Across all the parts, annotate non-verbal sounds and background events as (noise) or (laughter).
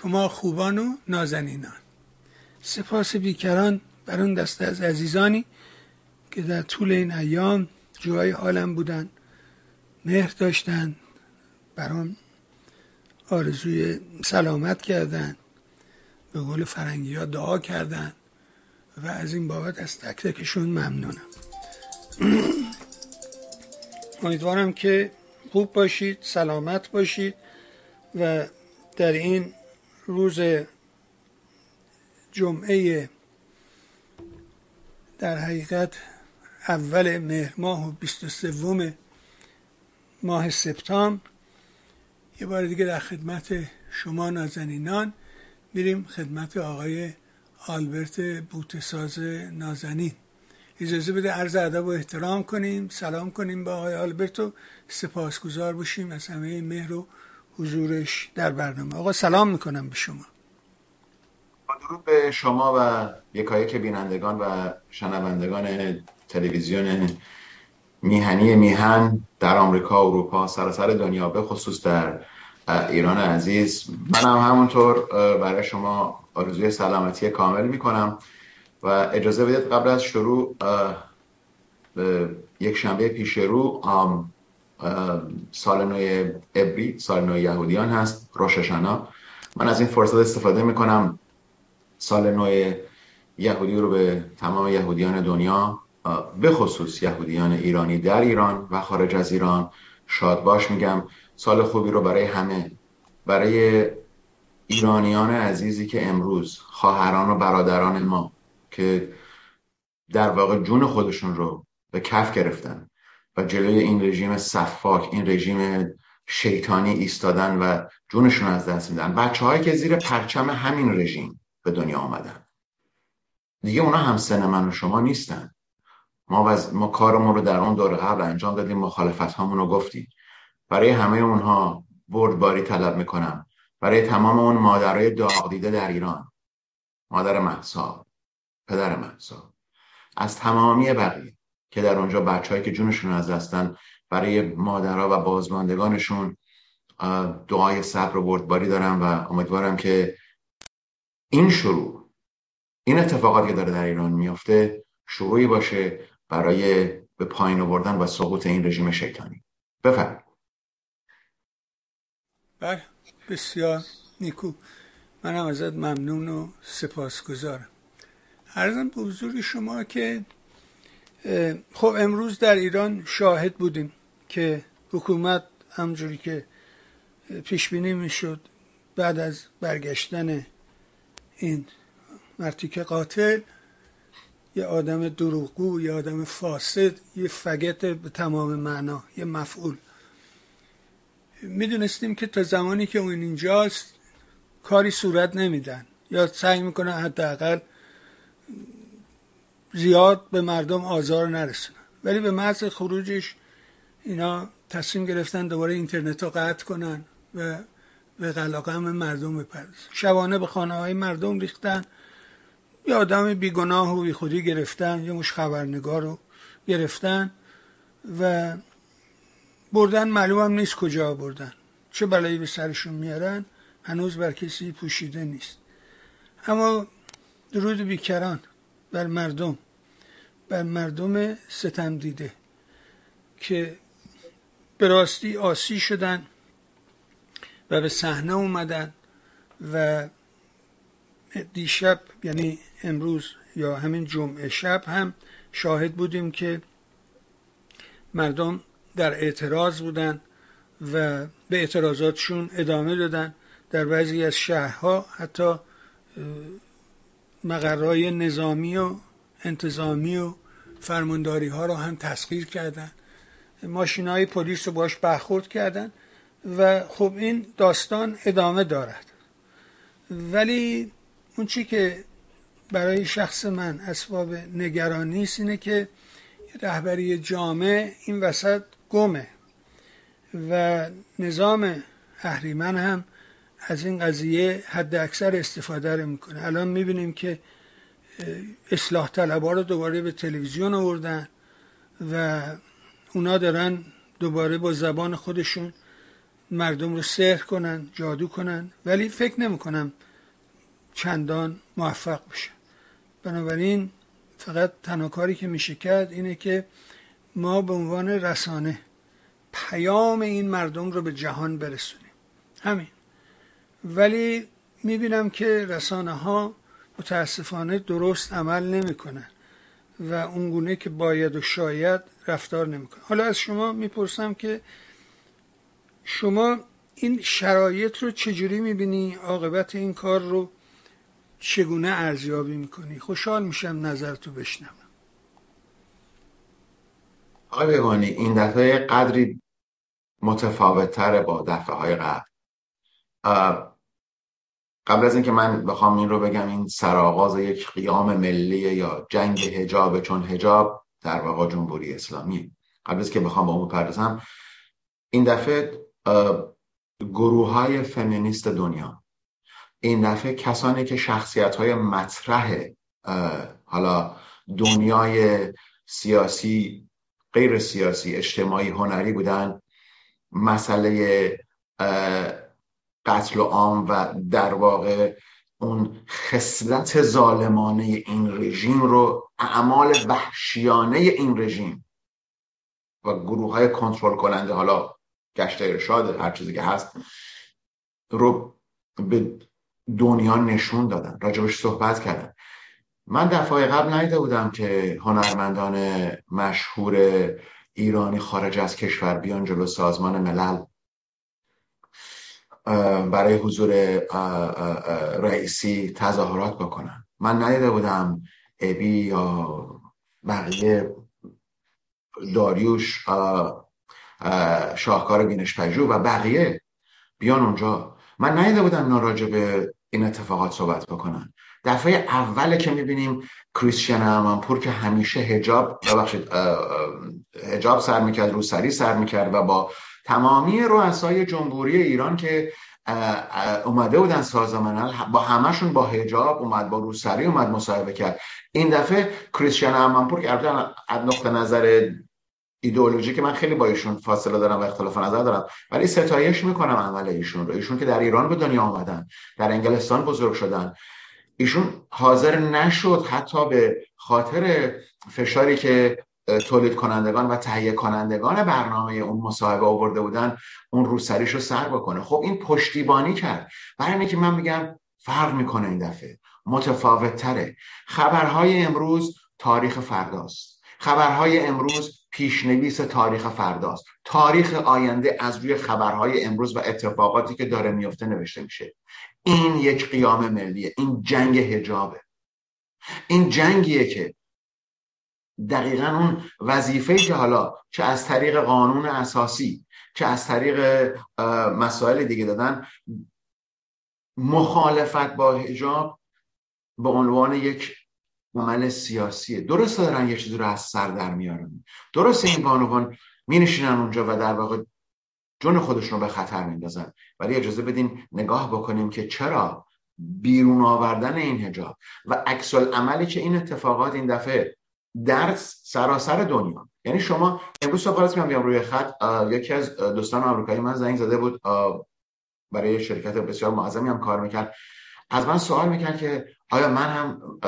شما خوبان و نازنینان. سپاس بیکران بر اون دسته از عزیزانی که در طول این ایام جوهای حالم بودن مهر داشتن برام آرزوی سلامت کردن به قول فرنگی ها دعا کردن و از این بابت از تک تکشون ممنونم. (clears throat) امیدوارم که خوب باشید سلامت باشید و در این روز جمعه در حقیقت اول مهر ماه و 23 ماه سپتامبر. یه بار دیگه در خدمت شما نازنینان میریم خدمت آقای آلبرت بوتساز نازنین. اجازه بده عرض ادب و احترام کنیم سلام کنیم به آقای آلبرت و سپاسگزار باشیم از همه مهر و حضورش در برنامه. آقا سلام می‌کنم به شما. با درود به شما و یکایک بینندگان و شنوندگان تلویزیون میهنی میهن در آمریکا اروپا سراسر دنیا به خصوص در ایران عزیز. منم همونطور برای شما آرزوی سلامتی کامل می‌کنم و اجازه بدید قبل از شروع یک شنبه پیش رو سال نو ابری سال نو یهودیان هست روششانا من از این فرصت استفاده می‌کنم سال نو یهودی رو به تمام یهودیان دنیا به خصوص یهودیان ایرانی در ایران و خارج از ایران شاد باش میگم. سال خوبی رو برای همه. برای ایرانیان عزیزی که امروز خواهران و برادران ما که در واقع جون خودشون رو به کف گرفتن. و جلوی این رژیم صفاک این رژیم شیطانی ایستادن و جونشون از دست میدن. بچه هایی که زیر پرچم همین رژیم به دنیا آمدن. دیگه اونا هم سن من و شما نیستن. ما, وز... ما کارمون رو در اون دور قبل انجام دادیم مخالفت هامون رو گفتیم. برای همه اونها بردباری طلب می‌کنم. برای تمام اون مادرای داغ دیده در ایران. مادر محسا پدر محسا از تمامی بقیه. که در اونجا بچههایی که جونشون از دستن برای مادرها و بازماندگانشون دعای صبر و بردباری دارم و امیدوارم که این شروع این اتفاقاتی که داره در ایران میافته شروعی باشه برای به پایین آوردن و سقوط این رژیم شیطانی. بفرم بله بسیار نیکو. منم ازت ممنون و سپاسگزارم. ارزم به حضور شما که خب امروز در ایران شاهد بودیم که حکومت همجوری که پیش بینی می‌شد بعد از برگشتن این مرتیک قاتل یه آدم دروغگو یه آدم فاسد یه فگت به تمام معنا یه مفعول. می‌دونستیم که تا زمانی که اون اینجاست کاری صورت نمیدن. یا سعی می‌کنن حداقل زیاد به مردم آزار نرسونن ولی به محض خروجش اینا تصمیم گرفتن دوباره اینترنت رو قطع کنن و به قلاقم مردم بپردازن. شبانه به خانه های مردم ریختن. یه آدم بیگناه و خودی گرفتن یه مش خبرنگار رو گرفتن و بردن معلوم هم نیست کجا بردن. چه بلایی به سرشون میارن هنوز بر کسی پوشیده نیست. اما درود بیکران. بر مردم بر مردم ستم دیده که به راستی آسی شدن و به صحنه اومدن و دیشب یعنی امروز یا همین جمعه شب هم شاهد بودیم که مردم در اعتراض بودن و به اعتراضاتشون ادامه دادن در بعضی از شهرها حتی مقرهای نظامی و انتظامی و فرمانداری ها رو هم تسخیر کردن. ماشین های پلیس رو باش برخورد کردن و خب این داستان ادامه دارد. ولی اون چی که برای شخص من اسباب نگرانی است اینه که رهبری جامعه این وسط گمه و نظام اهریمن هم از این قضیه حد اکثر استفاده رو می‌کنه. الان می‌بینیم که اصلاح طلبها رو دوباره به تلویزیون آوردن و اونا دارن دوباره با زبان خودشون مردم رو سحر کنن جادو کنن ولی فکر نمی‌کنم چندان موفق بشه. بنابراین فقط تنها کاری که میشه کرد اینه که ما به عنوان رسانه پیام این مردم رو به جهان برسونیم. همین. ولی می‌بینم که رسانه ها متاسفانه درست عمل نمی‌کنن و اونگونه که باید و شاید رفتار نمی‌کنن. حالا از شما می‌پرسم که شما این شرایط رو چجوری می‌بینی؟ عاقبت این کار رو چگونه ارزیابی می‌کنی؟ خوشحال میشم نظرتو بشنوم. آقای بیوانی این دفعه قدری متفاوتتره با دفعه های قبل قبل از اینکه من بخوام این رو بگم این سرآغاز یک قیام ملی یا جنگ هجاب چون هجاب در واقع جمهوری اسلامی. قبل از که بخوام با اون بپردازم این دفعه گروه های فمینیست دنیا این دفعه کسانی که شخصیت های مطرح حالا دنیای سیاسی غیر سیاسی اجتماعی هنری بودن مسئله قتل و عام و در واقع اون خصلت ظالمانه این رژیم رو اعمال وحشیانه این رژیم و گروه های کنترل کننده حالا گشت ارشاد هر چیزی که هست رو به دنیا نشون دادن راجبش صحبت کردن. من دفعه قبل نیده بودم که هنرمندان مشهور ایرانی خارج از کشور بیان جلو سازمان ملل برای حضور رئیسی تظاهرات بکنن. من ندیده بودم ابی یا بقیه داریوش شاهکار بینش پژو و بقیه بیان اونجا. من ندیده بودم ناراجع به این اتفاقات صحبت بکنن. دفعه اوله که می‌بینیم کریستیان امانپور که همیشه هجاب ببخشید هجاب سر می‌کرد روسری سر می‌کرد و با تمامی رؤسای جمهوری ایران که اومده بودن سازمان با همشون با هجاب اومد با روسری اومد مصاحبه کرد. این دفعه کریستیان امانپور که از نقطه نظر ایدئولوژی که من خیلی با ایشون فاصله دارم و اختلاف نظر دارم ولی ستایش می‌کنم عمل ایشون رو. ایشون که در ایران به دنیا آمدن در انگلستان بزرگ شدن. ایشون حاضر نشد حتی به خاطر فشاری که تولید کنندگان و تهیه کنندگان برنامه اون مصاحبه آورده بودن اون روسریش رو سر بکنه. خب این پشتیبانی کرد. برای اینکه من میگم فرق می‌کنه این دفعه. متفاوت تره خبرهای امروز تاریخ فرداست. خبرهای امروز پیشنویس تاریخ فرداست. تاریخ آینده از روی خبرهای امروز و اتفاقاتی که داره میفته نوشته میشه. این یک قیام ملیه. این جنگ هجابه این جنگیه که دقیقا اون وظیفه که حالا چه از طریق قانون اساسی چه از طریق مسائل دیگه دادن مخالفت با هجاب به عنوان یک عمل سیاسیه درسته دارن یه چیزی رو از سر در میارن. درسته این بانوان می نشینن اونجا و در واقع جون خودشون رو به خطر میندازن. ولی اجازه بدین نگاه بکنیم که چرا بیرون آوردن این هجاب و عکس عملی که این اتفاقات این دفعه در سراسر دنیا. یعنی شما امروز صبح میام بیام روی خط یکی از دوستان آمریکایی من زنگ زده بود برای شرکت بسیار معظمی هم کار می‌کرد. از من سوال می‌کرد که آیا من هم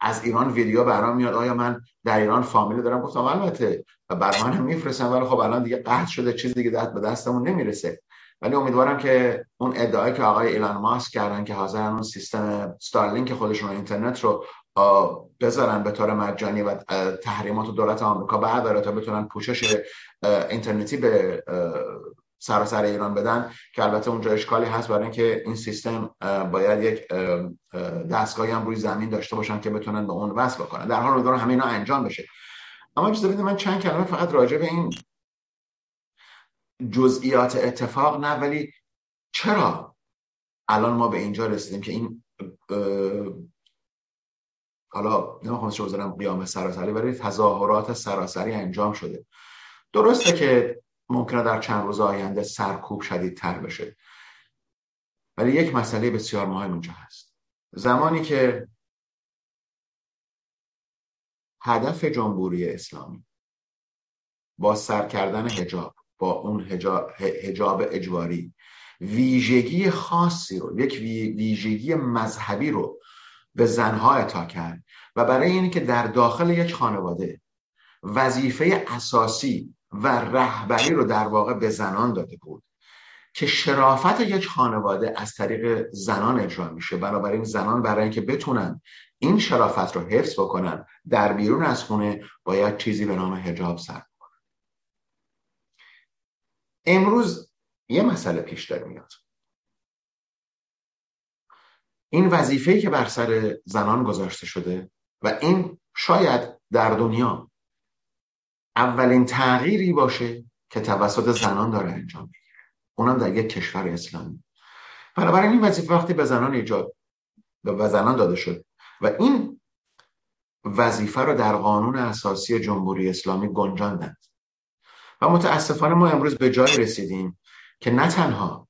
از ایران ویدیو برام میاد؟ آیا من در ایران فامیلی دارم؟ گفتم البته بر من هم میفرستم ولی خب الان دیگه قطع شده چیز دیگه دست به دستمون نمی‌رسه. ولی امیدوارم که اون ادعایی که آقای ایلان ماسک کردن که حاضرن اون سیستم ستارلینک خودشون اینترنت رو بذارن به طور مجانی و تحریمات دولت آمریکا برداره تا بتونن پوشش اینترنتی به سراسر ایران بدن که البته اونجا اشکالی هست برای اینکه این سیستم باید یک دستگاهی هم روی زمین داشته باشن که بتونن به اون وصل بکنن. در حال حاضر همه اینا انجام بشه. اما اجازه بدید من چند کلمه فقط راجع به این جزئیات اتفاق نه ولی چرا الان ما به اینجا رسیدیم که این حالا نمی‌خوام چه بذارم قیام سراسری ولی تظاهرات سراسری انجام شده. درسته که ممکنه در چند روز آینده سرکوب شدیدتر بشه. ولی یک مسئله بسیار مهم اینجا هست. زمانی که هدف جمهوری اسلامی با سر کردن هجاب با اون هجاب اجباری ویژگی خاصی رو یک ویژگی مذهبی رو به زنها اعطا کرد و برای اینکه که در داخل یک خانواده وظیفه اساسی و رهبری رو در واقع به زنان داده بود که شرافت یک خانواده از طریق زنان اجرا میشه. بنابراین زنان برای اینکه بتونن این شرافت رو حفظ بکنن در بیرون از خونه باید چیزی به نام هجاب سر کنن. امروز یه مسئله پیش داره میاد. این وظیفه‌ای که بر سر زنان گذاشته شده و این شاید در دنیا اولین تغییری باشه که توسط زنان داره انجام می‌گیره. اونم در یک کشور اسلامی. بنابراین این وظیفه وقتی به زنان ایجاد به زنان داده شد و این وظیفه رو در قانون اساسی جمهوری اسلامی گنجاندند. و متاسفانه ما امروز به جای رسیدیم که نه تنها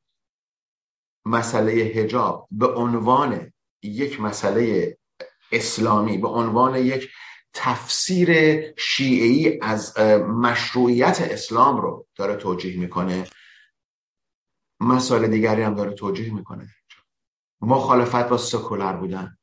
مسئله هجاب به عنوان یک مسئله اسلامی به عنوان یک تفسیر شیعی از مشروعیت اسلام رو داره توجیه می‌کنه. مسائل دیگری هم داره توجیه می‌کنه. مخالفت با سکولر بودن.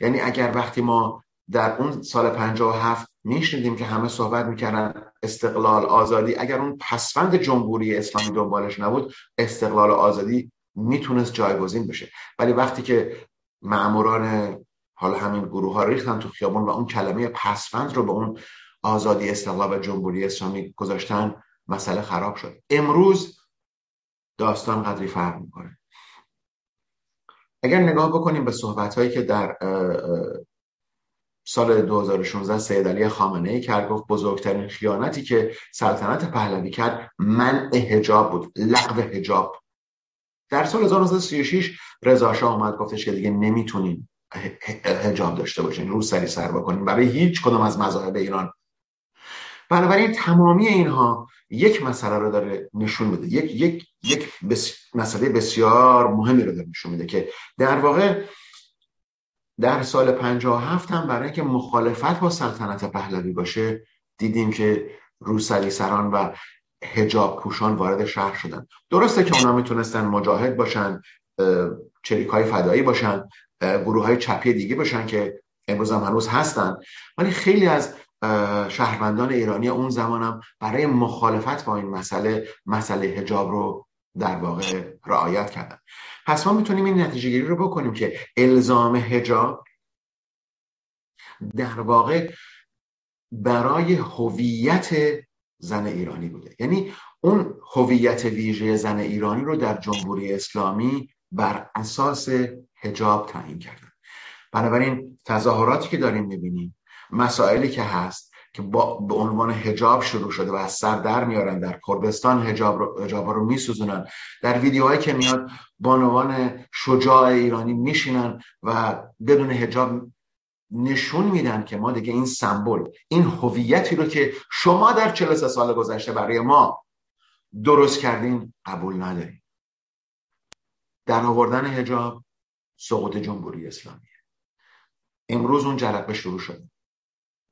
یعنی اگر وقتی ما در اون سال 57 میشنیدیم که همه صحبت می‌کردن استقلال آزادی اگر اون پسفند جمهوری اسلامی دنبالش نبود استقلال آزادی می‌تونست جایگزین بشه. ولی وقتی که معموران حالا همین گروه ها ریختن تو خیابون و اون کلمه پسفند رو به اون آزادی استقلال و جمهوری اسلامی گذاشتن مسئله خراب شد. امروز داستان قدری فرق می‌کنه. اگر نگاه بکنیم به صحبت هایی که در سال 2016 سید علی خامنه ای کرد گفت بزرگترین خیانتی که سلطنت پهلوی کرد منع حجاب بود لغو حجاب. در سال 1936 رضا شاه اومد گفتش که دیگه نمی‌تونین حجاب داشته باشین رو سری سر بکنین برای هیچ کدوم از مذاهب ایران. بنابراین تمامی اینها یک مسئله رو داره نشون میده یک یک یک مسئله بسیار مهمی رو داره نشون میده که در واقع در سال 57 هم برای اینکه مخالفت با سلطنت پهلوی باشه دیدیم که روسری سران و هجاب پوشان وارد شهر شدن. درسته که اونا می‌تونستن مجاهد باشن چریک های فدایی باشن گروه های چپی دیگه باشن که امروز هم هنوز هستن. ولی خیلی از شهروندان ایرانی اون زمانم برای مخالفت با این مسئله مسئله هجاب رو در واقع رعایت کردن. پس ما می‌تونیم این نتیجه گیری رو بکنیم که الزام هجاب در واقع برای هویت زن ایرانی بوده. یعنی اون هویت ویژه زن ایرانی رو در جمهوری اسلامی بر اساس هجاب تعیین کردن. بنابراین تظاهراتی که داریم می‌بینیم مسائلی که هست که با به عنوان هجاب شروع شده و از سر در میارن در کردستان هجاب رو, هجاب رو میسوزونن. در ویدیوهایی که میاد بانوان شجاع ایرانی میشینن و بدون هجاب نشون میدن که ما دیگه این سمبل این هویتی رو که شما در 43 سال گذشته برای ما درست کردین قبول نداریم در آوردن هجاب سقوط جمهوری اسلامیه امروز اون جرقه شروع شده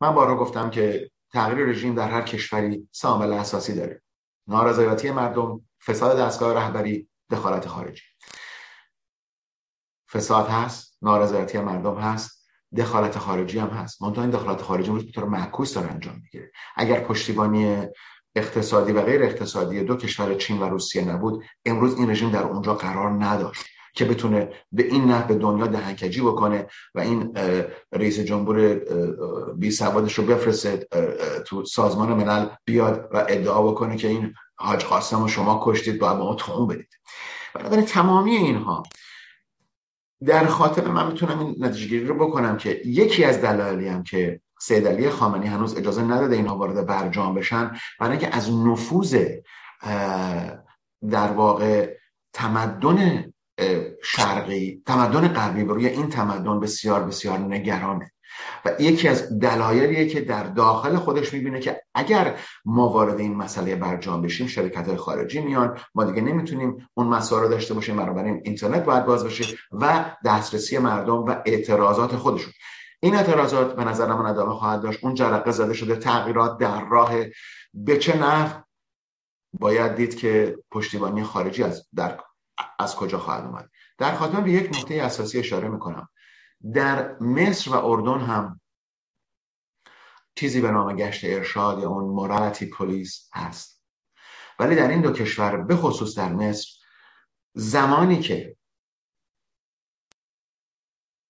من بارها گفتم که تغییر رژیم در هر کشوری سه عامل اساسی داره. نارضایتی مردم فساد دستگاه رهبری دخالت خارجی. فساد هست نارضایتی مردم هست. دخالت خارجی هم هست. منتها این دخالت خارجی امروز به طور معکوس داره انجام می‌گیره. اگر پشتیبانی اقتصادی و غیر اقتصادی دو کشور چین و روسیه نبود امروز این رژیم در اونجا قرار نداشت که بتونه به این نحو به دنیا دهنکجی بکنه و این رئیس جمهور بی سوادش رو بفرسته تو سازمان ملل بیاد و ادعا بکنه که این حاج قاسم رو شما کشتید به ما تخم بدید. بنابراین تمامی اینها در خاطر من می‌تونم این نتیجه گیری رو بکنم که یکی از دلایلی هم که سید علی خامنی هنوز اجازه نداده اینها وارد برجام بشن برای اینکه از نفوذ در واقع تمدن شرقی تمدن غربی روی این تمدن بسیار بسیار نگرانه. و یکی از دلایلیه که در داخل خودش می‌بینه که اگر ما وارد این مسئله برجام بشیم شرکت های خارجی میان. ما دیگه نمی‌تونیم اون مسائل رو داشته باشیم بنابراین اینترنت باید باز بشه و دسترسی مردم و اعتراضات خودشون. این اعتراضات به نظر من ادامه خواهد داشت. اون جرقه زده شده تغییرات در راه به چه نحو؟ باید دید که پشتیبانی خارجی از در از کجا خواهد اومد. در خاتمه به یک نکته اساسی اشاره می‌کنم. در مصر و اردن هم چیزی به نام گشت ارشاد یا اون مورالیتی پلیس هست. ولی در این دو کشور به خصوص در مصر زمانی که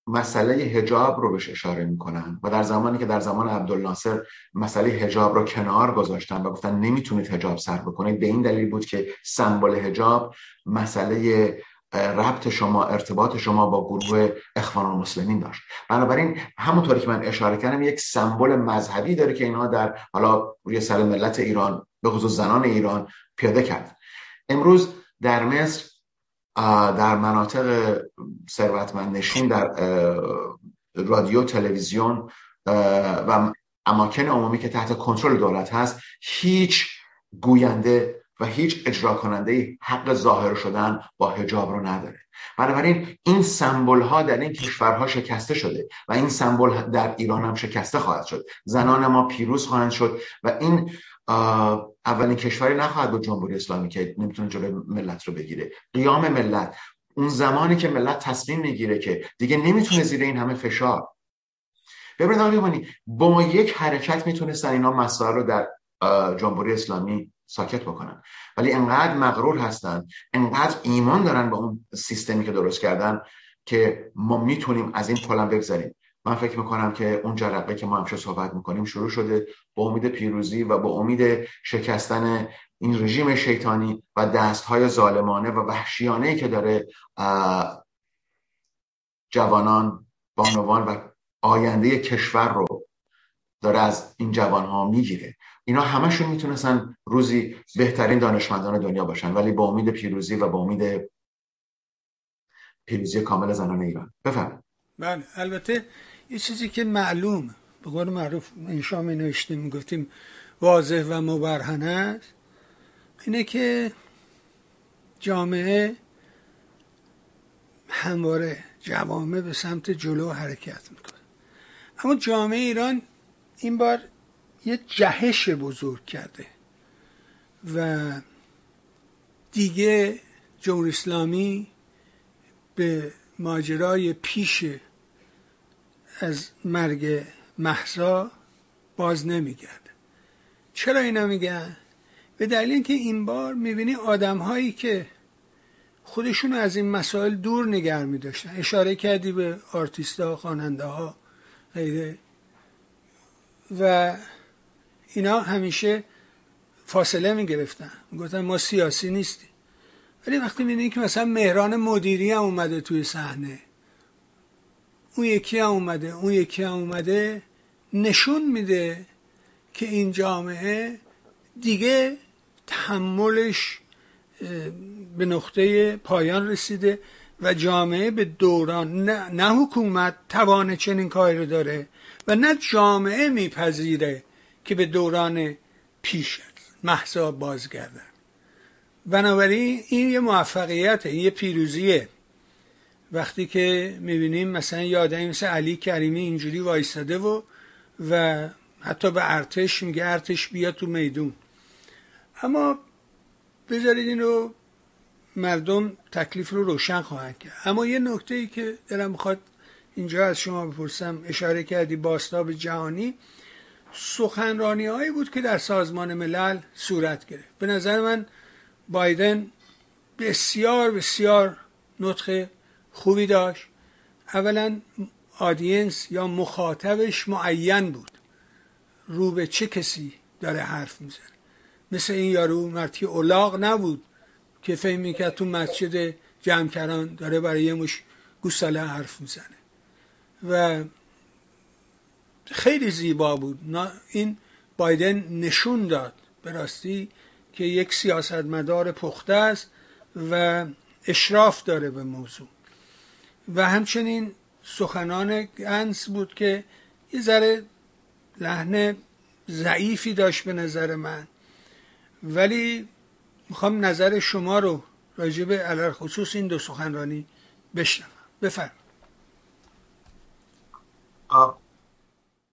مسئله هجاب رو بهش اشاره می‌کنن و در زمانی که در زمان عبدالناصر مسئله هجاب رو کنار گذاشتن و گفتن نمی‌تونید هجاب سر بکنید به این دلیل بود که سمبل هجاب مسئله ربط شما ارتباط شما با گروه اخوان المسلمین داشت. بنابراین همونطوری که من اشاره کردم یک سمبل مذهبی داره که اینها در حالا روی سر ملت ایران به خصوص زنان ایران پیاده کرد. امروز در مصر در مناطق ثروتمند نشین در رادیو تلویزیون و اماکن عمومی که تحت کنترل دولت هست هیچ گوینده و هیچ اجرا کننده حق ظاهر شدن با هجاب رو نداره. بنابراین این سمبل ها در این کشورها شکسته شده و این سمبل در ایران هم شکسته خواهد شد. زنان ما پیروز خواهند شد و این اولین کشوری نخواهد بود جمهوری اسلامی که نمی‌تونه جلوی ملت رو بگیره. قیام ملت. اون زمانی که ملت تصمیم می‌گیره که دیگه نمی‌تونه زیر این همه فشار. ببینید با یک حرکت می‌تونستن اینا مسائل رو در جمهوری اسلامی ساکت بکنن. ولی انقدر مغرور هستن انقدر ایمان دارن به اون سیستمی که درست کردن که ما می‌تونیم از این پلم بگذاریم من فکر می‌کنم که اون جرقه که ما همشه صحبت می‌کنیم شروع شده با امید پیروزی و با امید شکستن این رژیم شیطانی و دستهای ظالمانه و وحشیانه که داره جوانان بانوان و آینده کشور رو داره از این جوان ها می‌گیره. اینا همشون می‌تونستن روزی بهترین دانشمندان دنیا باشن ولی با امید پیروزی و با امید پیروزی کامل زنان ایران. بفهم بله البته یه چیزی که معلوم به قول معروف انشا می نوشتیم می‌گفتیم واضح و مبرهن است اینه که جامعه همواره جوامع به سمت جلو حرکت می‌کنه. اما جامعه ایران این بار یه جهش بزرگ کرده و دیگه جمهوری اسلامی به ماجرای پیش از مرگ محسا باز نمیگرد. چرا اینا میگن؟ به دلیل اینکه این بار می‌بینی آدم هایی که خودشون از این مسائل دور نگر میداشتن. اشاره کردی به آرتیستا خواننده ها غیره. و اینا همیشه فاصله می گرفتن گفتن ما سیاسی نیستیم. ولی وقتی می‌بینی که مثلا مهران مدیری هم اومده توی صحنه اون یکی هم اومده اون یکی هم اومده نشون میده که این جامعه دیگه تحملش به نقطه پایان رسیده و جامعه به دوران نه, نه حکومت توان چنین کاری رو داره. و نه جامعه میپذیره که به دوران پیش محضا بازگردن. بنابراین این یه موفقیت این یه پیروزیه. وقتی که می‌بینیم مثلا یه آدمی مثل علی کریمی اینجوری وایستاده و و حتی به ارتش میگه ارتش بیا تو میدون. اما بذارید این رو مردم تکلیف رو روشن خواهند کرد. اما یه نکته ای که دلم می‌خواد اینجا از شما بپرسم اشاره کردی باستاب جهانی. سخنرانی هایی بود که در سازمان ملل صورت گرفت. به نظر من بایدن بسیار بسیار نطق خوبی داشت. اولا آدینس یا مخاطبش معین بود. رو به چه کسی داره حرف می‌زنه؟ مثل این یارو مرتی اولاغ نبود که فهم می‌کرد تو مسجد جمع داره برای یه مش گوساله حرف می‌زنه. و خیلی زیبا بود. این بایدن نشون داد به راستی که یک سیاستمدار پخته است و اشراف داره به موضوع. و همچنین سخنان گنس بود که یه ذره لحن ضعیفی داشت به نظر من. ولی می‌خوام نظر شما رو راجع به علر خصوص این دو سخنرانی بشنوم. بفرم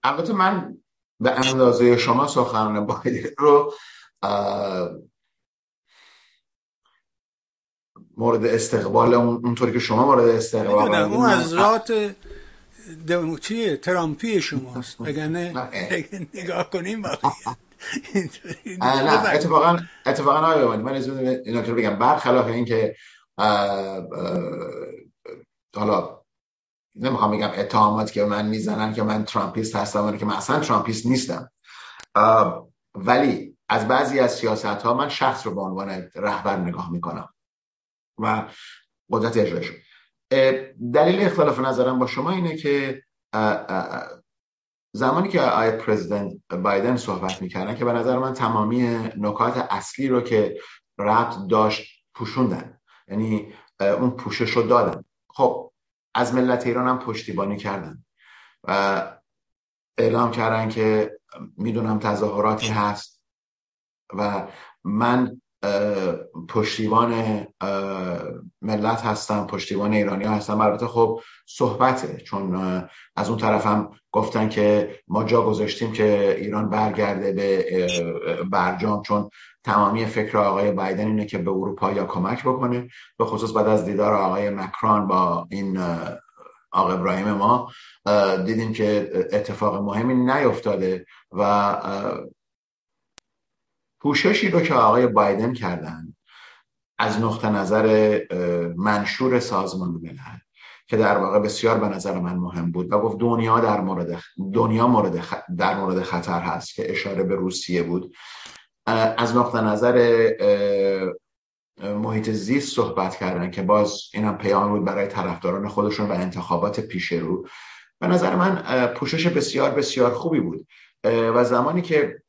البته من به اندازه شما سخنان بایدن رو مورد استقبال اونطوری که شما مورد استقبال اون از ذات دموکراسی ترامپی شماست بگنه نگاه کنیم نه اتفاقا اتفاقا آقای من از اینا که بگم برخلاف این که حالا نمی‌خوام بگم اتهامات که من می‌زنن که من ترامپیست هستم که من اصلا ترامپیست نیستم. ولی از بعضی از سیاست ها من شخص رو به عنوان رهبر نگاه می‌کنم و قدرت اجراشو دلیل اختلاف نظرم با شما اینه که زمانی که آیت پرزیدنت بایدن صحبت می‌کردن که به نظر من تمامی نکات اصلی رو که ربط داشت پوشوندن. یعنی اون پوشش رو دادن. خب از ملت ایران هم پشتیبانی کردن و اعلام کردن که می‌دونم تظاهراتی هست. و من پشتیبان ملت هستم پشتیبان ایرانی ها هستم البته خب صحبته چون از اون طرف هم گفتن که ما جا گذاشتیم که ایران برگرده به برجام چون تمامی فکر آقای بایدن اینه که به اروپا یا کمک بکنه. به خصوص بعد از دیدار آقای مکران با این آقای ابراهیم ما دیدیم که اتفاق مهمی نیفتاده و پوششی رو که آقای بایدن کردن از نقطه نظر منشور سازمان ملل که در واقع بسیار به نظر من مهم بود و گفت دنیا در مورد دنیا مورد در مورد خطر هست که اشاره به روسیه بود. از نقطه نظر محیط زیست صحبت کردن که باز اینم پیام بود برای طرفداران خودشون و انتخابات پیش رو. به نظر من پوشش بسیار بسیار خوبی بود. و زمانی که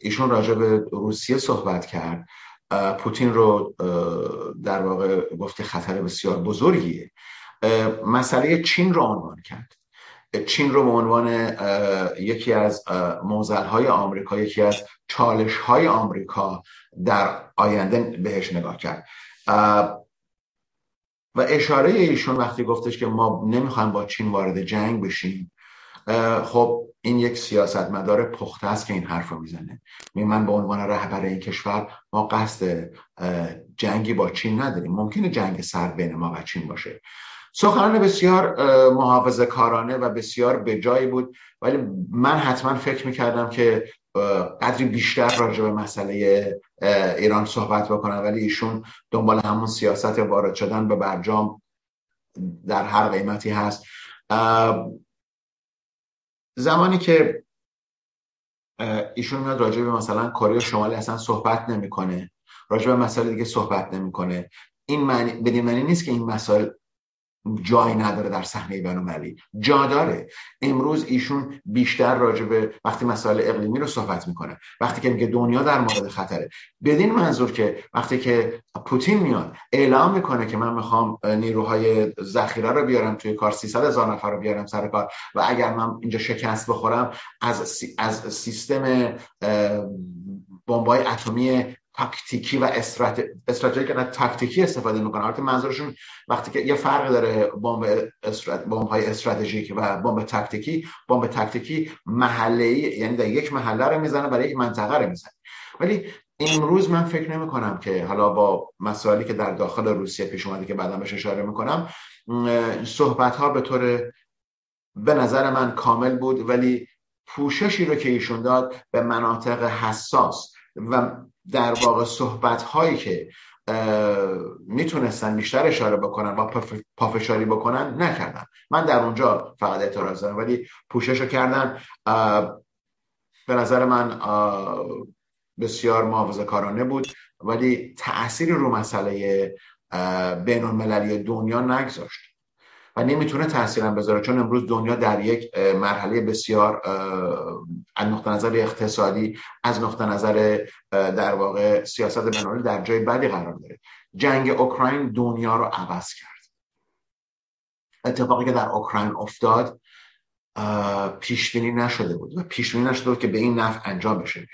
ایشون راجع به روسیه صحبت کرد. پوتین رو در واقع گفت خطر بسیار بزرگیه. مسئله چین رو عنوان کرد. چین رو به عنوان یکی از موزل های آمریکا یکی از چالش های آمریکا در آینده بهش نگاه کرد. و اشاره ایشون وقتی گفتش که ما نمی‌خوایم با چین وارد جنگ بشیم. خب این یک سیاستمدار پخته است که این حرف رو می‌زنه من به عنوان رهبر این کشور ما قصد جنگی با چین نداریم. ممکنه جنگ سرد بین ما و چین باشه. سخنان بسیار محافظه کارانه و بسیار به جایی بود. ولی من حتما فکر می‌کردم که قدری بیشتر راجع به مسئله ایران صحبت بکنم. ولی ایشون دنبال همون سیاست وارد شدن به برجام در هر قیمتی هست. زمانی که ایشون میاد راجع به مثلا کره شمالی اصلا صحبت نمی‌کنه راجع به مسائل دیگه صحبت نمی‌کنه. این معنی بدین معنی نیست که این مسائل جایی نداره در صحنه بین‌المللی. جا داره. امروز ایشون بیشتر راجع به وقتی مسائل اقلیمی رو صحبت می‌کنه. وقتی که میگه دنیا در مورد خطره. بدین منظور که وقتی که پوتین میاد اعلام می‌کنه که من می‌خوام نیروهای ذخیره رو بیارم توی کار 300 هزار نفر رو بیارم سر کار و اگر من اینجا شکست بخورم از از سیستم بمبای اتمی تاکتیکی و استراتژی که تاکتیکی استفاده می‌کنن. البته منظورشون وقتی که یه فرق داره بمب استرات بمب های استراتژیک و بمب تاکتیکی بمب تاکتیکی محله یعنی در یک محله رو می‌زنه برای یک منطقه رو می‌زنه. ولی امروز من فکر نمی کنم که حالا با مسائلی که در داخل روسیه پیش اومده که بعدا بهش اشاره می‌کنم صحبت ها به طور به نظر من کامل بود ولی پوششی رو که ایشون داد به مناطق حساس و در واقع صحبت هایی که می‌تونستن بیشتر اشاره بکنن و پافشاری بکنن نکردن. من در اونجا فقط اعتراض دارم ولی پوشش رو کردن به نظر من بسیار محافظه کارانه بود ولی تأثیری رو مسئله بین المللی دنیا نگذاشت. و نمی‌تونه تاثیرم بذاره چون امروز دنیا در یک مرحله بسیار از نقطه نظر اقتصادی از نقطه نظر در واقع سیاست بینالمللی در جای بدی قرار داره. جنگ اوکراین دنیا رو عوض کرد. اتفاقی که در اوکراین افتاد پیش بینی نشده بود و پیش بینی نشده بود که به این نفع انجام بشه.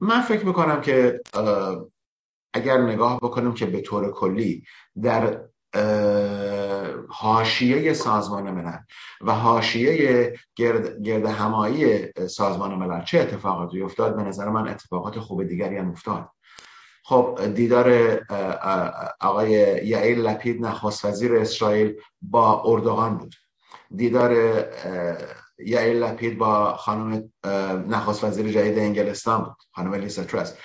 من فکر می‌کنم که اگر نگاه بکنیم که به طور کلی در حاشیه سازمان ملل و حاشیه گرد, گرد همایی سازمان ملل. چه اتفاقاتی افتاد؟ به نظر من اتفاقات خوب دیگری هم افتاد. خب دیدار آقای یعیل لپید نخواست وزیر اسرائیل با اردوغان بود. دیدار یعیل لپید با خانم نخواست وزیر جدید انگلستان بود خانم لیسا ترس.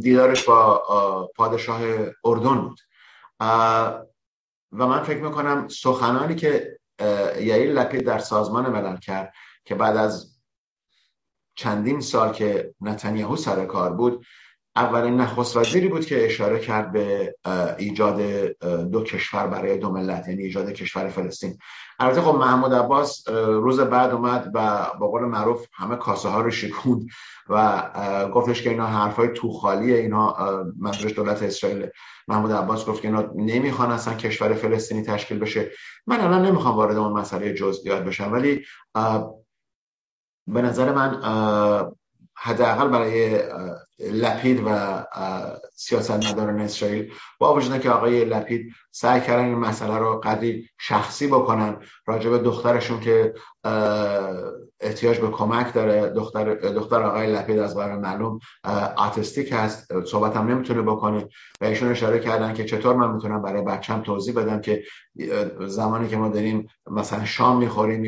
دیدارش با پادشاه اردن بود. و من فکر می‌کنم سخنانی که یعیل لپید در سازمان ملل کرد که بعد از چندین سال که نتانیاهو سر کار بود اولین نخست وزیری بود که اشاره کرد به ایجاد دو کشور برای دو ملت یعنی ایجاد کشور فلسطین. البته خب محمود عباس روز بعد اومد و با قول معروف همه کاسه ها رو شکوند و گفتش که اینا حرفای توخالی اینا منظورش دولت اسرائیل. محمود عباس گفت که اینا نمی‌خوان اصلا کشور فلسطینی تشکیل بشه. من الان نمی‌خوام وارد اون مسئله جزئیات بشم ولی به نظر من حداقل برای لپید و سیاست مداران اسرائیل با وجود که آقای لپید سعی کردن این مسئله رو قدری شخصی بکنن راجع به دخترشون که احتیاج به کمک داره دختر, دختر آقای لپید از قرار معلوم آتستیک هست صحبت هم نمی‌تونه بکنه و ایشون اشاره کردن که چطور من می‌تونم برای بچم توضیح بدم که زمانی که ما داریم مثلا شام می‌خوریم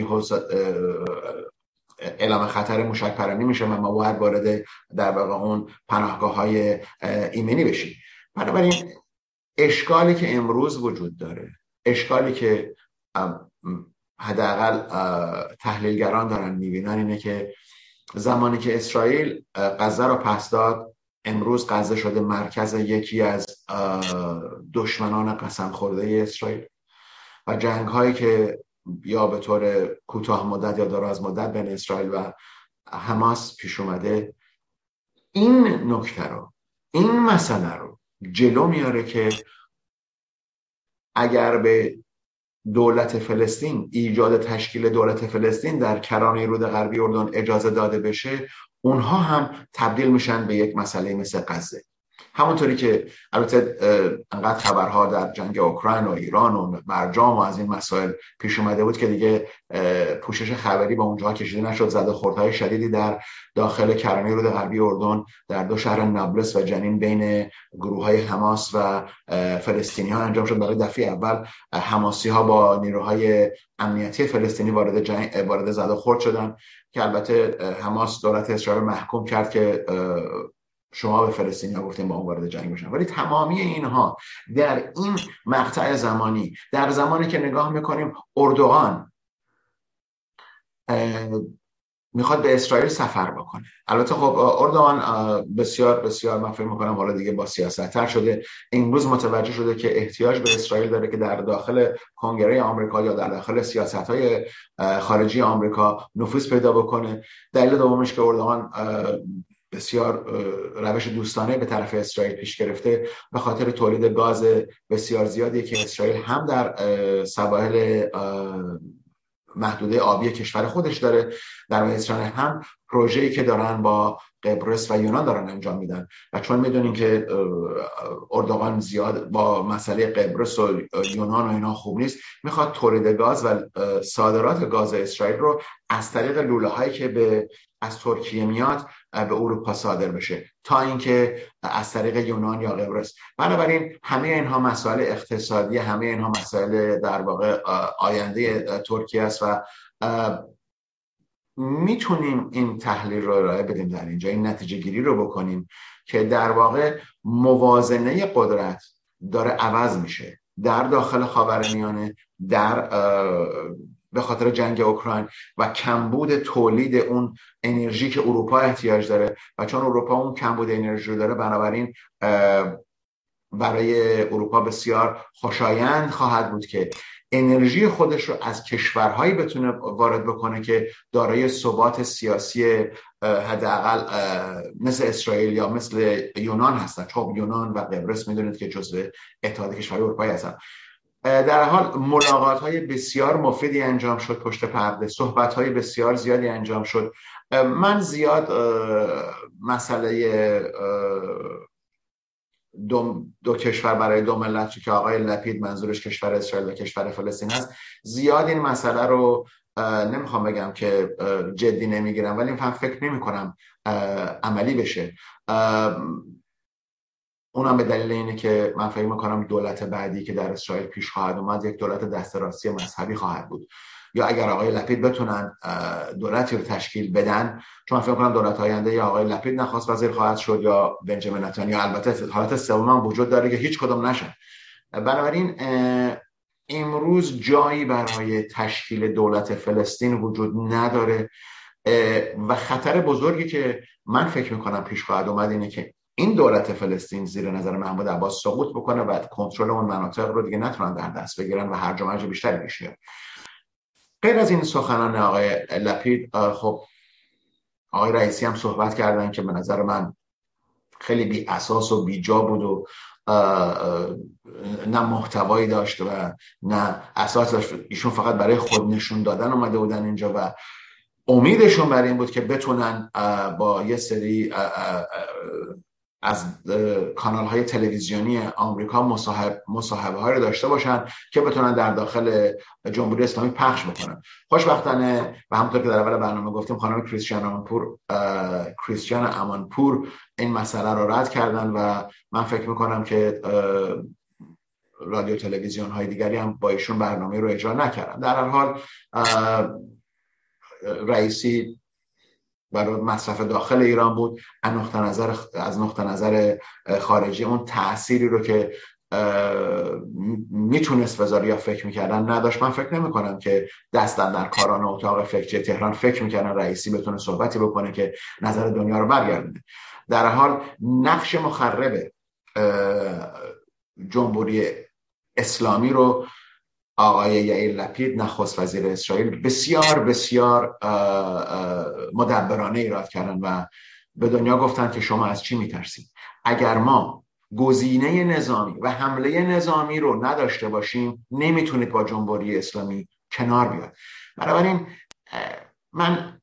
اعلام خطر موشک پرانی میشه و ما باید وارد در واقع اون پناهگاه های ایمنی بشیم. بنابراین اشکالی که امروز وجود داره اشکالی که حداقل تحلیلگران دارن می‌بینن اینه که زمانی که اسرائیل غزه رو پس داد امروز غزه شده مرکز یکی از دشمنان قسم خورده اسرائیل. و جنگ هایی که یا به طور کوتاه مدت یا دراز مدت بین اسرائیل و حماس پیش اومده. این نکته رو این مسئله رو جلو میاره که اگر به دولت فلسطین ایجاد تشکیل دولت فلسطین در کرانه رود غربی اردن اجازه داده بشه اونها هم تبدیل میشن به یک مسئله مثل غزه. همونطوری که البته انقدر خبرها در جنگ اوکراین و ایران و برجام و از این مسائل پیش اومده بود که دیگه پوشش خبری با اونجا کشیده نشد. زده خوردهای شدیدی در داخل کرانه رود غربی اردن در دو شهر نابلس و جنین بین گروه های حماس و فلسطینی ها انجام شد. برای دفعه اول حماسی ها با نیروهای امنیتی فلسطینی وارد جنگ وارد زده خورد شدن که البته حماس دولت اسرائیل محکوم کرد که شما به فلسطینیا گفتیم با اون وارد جنگ بشن. ولی تمامی اینها در این مقطع زمانی در زمانی که نگاه می‌کنیم اردوغان می‌خواد به اسرائیل سفر بکنه. البته خب اردوغان بسیار بسیار من فکر می‌کنم حالا دیگه با سیاستتر شده. امروز متوجه شده که احتیاج به اسرائیل داره که در داخل کنگره آمریکا یا در داخل سیاست های خارجی آمریکا نفوذ پیدا بکنه. دلیل دومش که اردوغان بسیار روش دوستانه به طرف اسرائیل پیش گرفته به خاطر تولید گاز بسیار زیادی که اسرائیل هم در سواحل محدوده آبی کشور خودش داره. در اسرائیل هم پروژه‌ای که دارن با قبرس و یونان دارن انجام میدن. و چون می‌دونیم که اردوغان زیاد با مسئله قبرس و یونان و اینا خوب نیست می‌خواد تولید گاز و صادرات گاز اسرائیل رو از طریق لوله هایی که به از ترکیه میاد به اروپا صادر بشه تا اینکه از طریق یونان یا قبرس. بنابراین همه اینها مسائل اقتصادی همه اینها مسائل در واقع آینده ترکیه است و می‌تونیم این تحلیل رو ارائه بدیم در اینجا این نتیجه گیری رو بکنیم که در واقع موازنه قدرت داره عوض میشه در داخل خاورمیانه در به خاطر جنگ اوکراین و کمبود تولید اون انرژی که اروپا احتیاج داره و چون اروپا اون کمبود انرژی رو داره بنابراین برای اروپا بسیار خوشایند خواهد بود که انرژی خودش رو از کشورهایی بتونه وارد بکنه که دارای ثبات سیاسی حداقل مثل اسرائیل یا مثل یونان هستن. خب یونان و قبرس می‌دونید که جزو اتحاد کشور اروپایی هستن. در حال ملاقات های بسیار مفیدی انجام شد پشت پرده. صحبت های بسیار زیادی انجام شد. من زیاد مسئله دو, دو کشور برای دو ملت که آقای لپید منظورش کشور اسرائیل و کشور فلسطین هست. زیاد این مسئله رو نمی‌خوام بگم که جدی نمی‌گیرم ولی من فکر نمی کنم عملی بشه. اونم به دلیل اینه که من فکر می‌کنم دولت بعدی که در اسرائیل پیش خواهد اومد یک دولت دست راستی مذهبی خواهد بود. یا اگر آقای لپید بتونن دولتی رو تشکیل بدن چون فکر کنم دولت آینده یا آقای لپید نخواست وزیر خواهد شد یا بنجامین نتانیاهو. البته حالت سوم هم وجود داره که هیچ کدوم نشن. بنابراین امروز جایی برای تشکیل دولت فلسطین وجود نداره. و خطر بزرگی که من فکر می‌کنم پیش خواهد اومد اینه که این دولت فلسطین زیر نظر محمود عباس سقوط بکنه و کنترل اون مناطق رو دیگه نتونن در دست بگیرن و هر و بیشتری بشه غیر از این سخنان آقای لپید خب آقای رئیسی هم صحبت کردن که به نظر من خیلی بی اساس و بی جا بود و نه محتوایی داشت و نه اساس داشت. ایشون فقط برای خود نشون دادن اومده بودن اینجا و امیدشون برای این بود که بتونن با یه سری از کانال های تلویزیونی آمریکا مصاحب مصاحبه های رو داشته باشن که بتونن در داخل جمهوری اسلامی پخش بکنن. خوشبختانه و همونطور که در اول برنامه گفتیم خانم کریستیان امانپور کریستیان امانپور این مسئله رو رد کردن و من فکر می‌کنم که رادیو تلویزیون های دیگری هم با ایشون برنامه رو اجرا نکردن. در هر حال رئیسی برای مصرف داخل ایران بود. از نقطه نظر از نقطه نظر خارجی اون تأثیری رو که می‌تونست بذاره یا فکر می‌کردن نداشت. من فکر نمی کنم که دستن در کاران اتاق فکری تهران فکر می‌کردن رئیسی بتونه صحبتی بکنه که نظر دنیا رو برگردونه. در حال نقش مخرب جمهوری اسلامی رو آقای یعیر لپید نخست وزیر اسرائیل. بسیار بسیار مدبرانه ایراد کردن و به دنیا گفتن که شما از چی میترسید. اگر ما گزینه نظامی و حمله نظامی رو نداشته باشیم نمی‌تونید با جمهوری اسلامی کنار بیاد. بنابراین من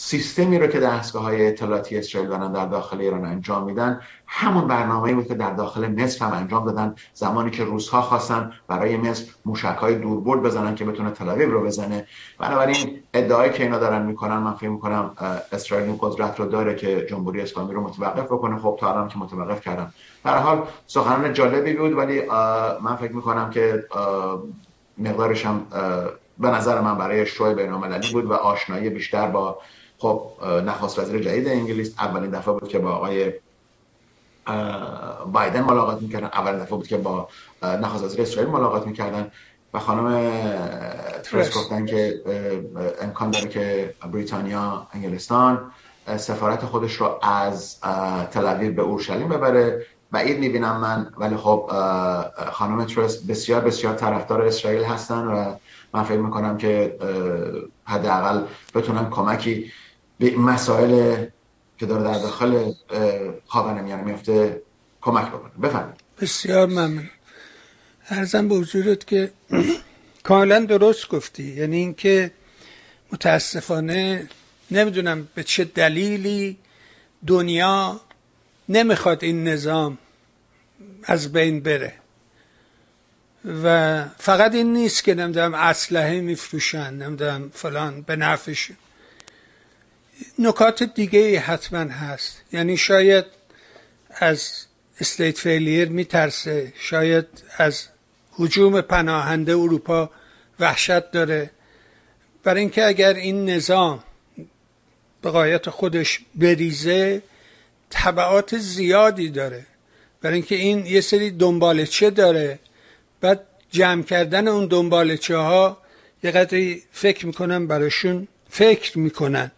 سیستمی رو که دستگاه های اطلاعاتی اسرائیل دارن در داخل ایران انجام میدن همون برنامه‌ای بود که در داخل مصر هم انجام دادن. زمانی که روزها خواستن برای مصر موشک های دوربرد بزنن که بتونه تل رو بزنه. بنابراین ادعایی که اینا دارن می‌کنن من فکر می‌کنم اسرائیل این قدرت رو داره که جمهوری اسلامی رو متوقف بکنه. خب تا الان که متوقف کردن. در حال سخنان جالبی بود ولی من فکر می‌کنم که مقدارش هم به نظر من برای شوی بین‌المللی بود و آشنایی بیشتر با خب نخست وزیر جدید انگلیس. اولین دفعه بود که با آقای بایدن ملاقات می‌کردن. اولین دفعه بود که با نخست وزیر اسرائیل ملاقات می‌کردن. و خانم ترس گفتن که امکان داره که بریتانیا انگلستان سفارت خودش رو از تل به اورشلیم ببره. بعید می‌بینم من. ولی خب خانم ترس بسیار بسیار طرفدار اسرائیل هستن و من فکر می‌کنم که حداقل بتونن کمکی به مسائل که داره در داخل خاورمیانه میفته کمک بکنه. بفرمایید. بسیار ممنون. ارزم به حضورت که کاملا درست گفتی. یعنی اینکه متاسفانه نمی‌دونم به چه دلیلی دنیا نمی‌خواد این نظام از بین بره. و فقط این نیست که نمی‌دونم اسلحه میفروشن نمی‌دونم فلان به نفعشون نکات دیگه حتما هست. یعنی شاید از استیت فیلیر میترسه شاید از حجوم پناهنده اروپا وحشت داره. برای اینکه اگر این نظام به قایت خودش بریزه طبعات زیادی داره. برای اینکه این یه سری دنبالچه داره. بعد جمع کردن اون دنبالچه ها یه قدری فکر می‌کنن براشون فکر می‌کنن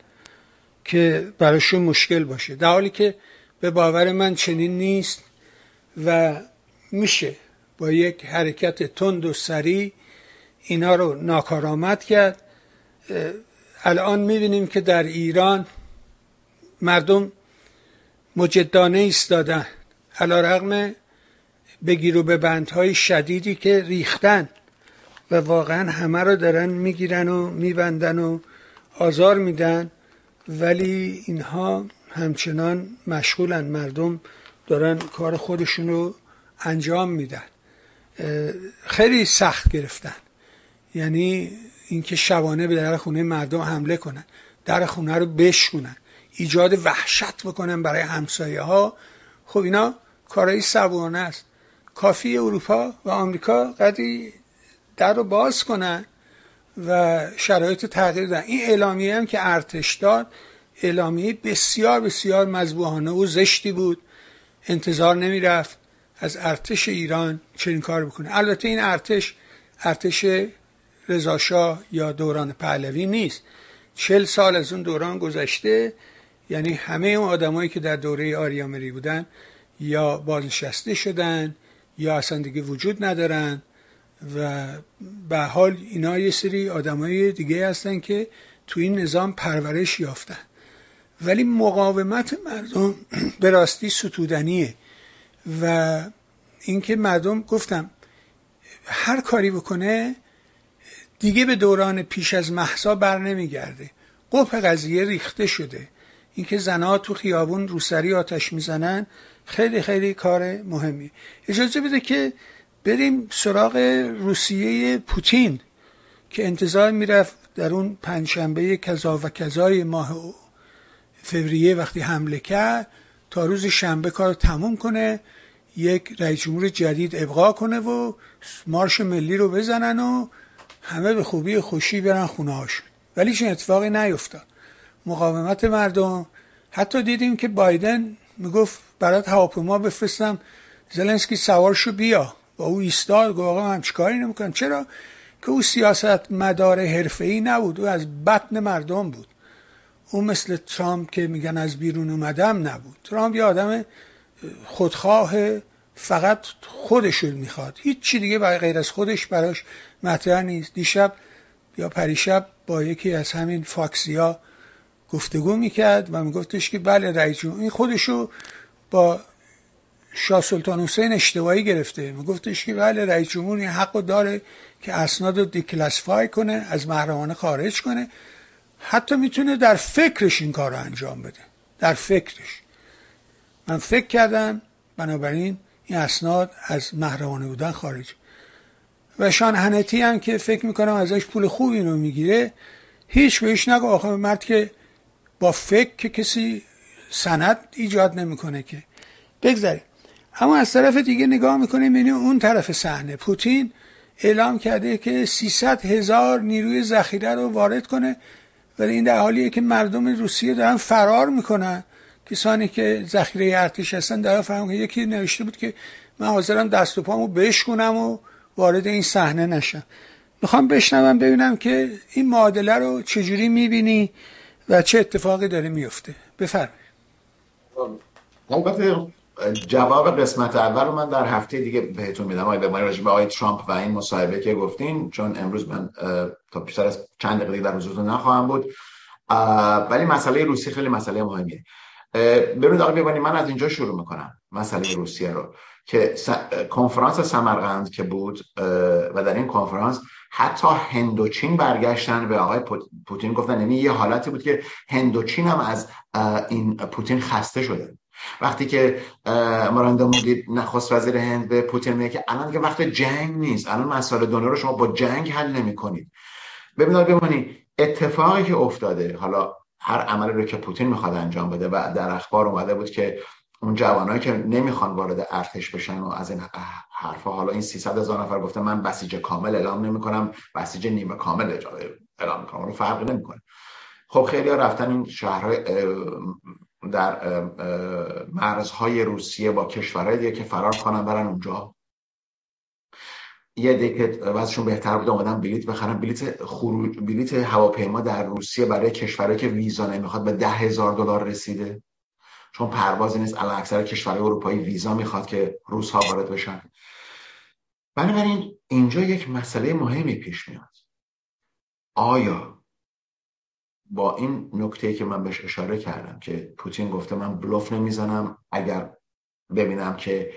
که براشون مشکل باشه. در حالی که به باور من چنین نیست و میشه با یک حرکت تند و سریع اینا رو ناکارآمد کرد. الان می‌بینیم که در ایران مردم مجدانه ایستادن. علا رقم بگیر و به بندهای شدیدی که ریختن و واقعا همه رو دارن می‌گیرن و میبندن و آزار میدن. ولی اینها همچنان مشغولن. مردم دارن کار خودشون رو انجام میدن. خیلی سخت گرفتن. یعنی اینکه شبانه به در خونه مردم حمله کنن در خونه رو بشکنن ایجاد وحشت بکنن برای همسایه ها خب اینا کارهای سبوانه است. کافی اروپا و آمریکا قدری در رو باز کنن و شرایط تغییر دادن. این اعلامیه هم که ارتش داد اعلامیه بسیار بسیار مذبوحانه و زشتی بود. انتظار نمی رفت از ارتش ایران چنین کار بکنه. البته این ارتش ارتش رضاشاه یا دوران پهلوی نیست. چل سال از اون دوران گذشته یعنی همه اون آدمایی که در دوره آریامری بودن یا بازنشسته شدن یا اصلا دیگه وجود ندارن. و به حال اینا یه سری آدمای دیگه هستن که تو این نظام پرورش یافتن. ولی مقاومت مردم (clears throat) به راستی ستودنیه و اینکه مردم گفتم هر کاری بکنه دیگه به دوران پیش از محسا بر نمیگرده. قپ قضیه ریخته شده. اینکه زنها تو خیابون روسری آتش می‌زنن خیلی خیلی کار مهمی اجازه بده که بریم سراغ روسیه پوتین که انتظار می‌رفت در اون پنجشنبه کذا و کذای ماه فوریه وقتی حمله کرد تا روز شنبه کار تموم کنه یک رئیس جمهور جدید ابقا کنه و مارش ملی رو بزنن و همه به خوبی خوشی برن خونه ولی چون اتفاقی نیفتاد. مقاومت مردم حتی دیدیم که بایدن می‌گفت برات هواپیما بفرستم زلنسکی سوارشو بیا. با او ایستاد گفت آقا هم چیکاری نمی‌کنم؟ چرا؟ که او سیاست مدار ای نبود او از بطن مردم بود. او مثل ترامپ که میگن از بیرون اومدم نبود. ترامپ یه آدم خودخواه فقط خودشون می‌خواد. هیچ چی دیگه برای غیر از خودش براش مطرح نیست. دیشب یا پریشب با یکی از همین فاکسیا گفتگو می‌کرد و میگفتش که بله رئیس این خودشو با شاه سلطان حسین اشتباهی گرفته. میگفتش که بله رئیس جمهور این حق داره که اسناد رو دیکلاسفای کنه از محرمانه خارج کنه. حتی می‌تونه در فکرش این کار رو انجام بده. در فکرش. من فکر کردم بنابراین این اسناد از محرمانه بودن خارج. و شان هنتی هم که فکر می‌کنم ازش پول خوبی رو می‌گیره هیچ بهش نگو. آخه مرد که با فکر که کسی سند ایجاد نمی‌کنه که. بگذاریم. اما از طرف دیگه نگاه می‌کنیم یعنی اون طرف صحنه. پوتین اعلام کرده که 300 هزار نیروی ذخیره رو وارد کنه ولی این در حالیه که مردم روسیه دارن فرار می‌کنن. کسانی که ذخیره ارتش هستن در فهم یکی نوشته بود که من حاضرم دست و پامو بشکنم و وارد این صحنه نشم. می‌خوام بشنوم ببینم که این معادله رو چجوری می‌بینی و چه اتفاقی داره میفته بفرمایید. جواب قسمت اول رو من در هفته دیگه بهتون میدم. آقای بمانی راجع به آقای ترامپ و این مصاحبه که گفتین چون امروز من تا بیشتر از چند دقیقه در حضورتون نخواهم بود. ولی مسئله روسیه خیلی مسئله مهمیه. ببینید آقای بمانی من از اینجا شروع می‌کنم مسئله روسیه رو که کنفرانس سمرقند که بود و در این کنفرانس حتی هندوچین برگشتن به آقای پوتین گفتن یعنی یه حالتی بود که هندوچین هم از این پوتین خسته شده. وقتی که ماراندا مودی نخست وزیر هند به پوتین میگه که الان که وقت جنگ نیست الان مسائل دنیا رو شما با جنگ حل نمی کنید ببینید ببینید اتفاقی که افتاده حالا هر عملی رو که پوتین می‌خواد انجام بده و در اخبار اومده بود که اون جوانایی که نمی‌خوان وارد ارتش بشن و از این حرفا حالا این 300 هزار نفر گفته من بسیج کامل اعلام نمی‌کنم بسیج نیمه کامل اعلام می‌کنم رو فرقی نمی‌کنه. خب خیلی ها رفتن این شهرهای در مرزهای روسیه با کشورهای دیگه که فرار کنن برن اونجا. یه دیگه وضعشون بهتر بود اومدن بلیت بخرن. بلیت خروج بلیت هواپیما در روسیه برای کشورهایی که ویزا نمی‌خواد به ده هزار دلار رسیده. چون پروازی نیست الان اکثر کشورهای اروپایی ویزا می‌خواد که روس ها وارد بشن. بنابراین اینجا یک مسئله مهمی پیش میاد. آیا با این نکته که من بهش اشاره کردم که پوتین گفته من بلوف نمی‌زنم اگر ببینم که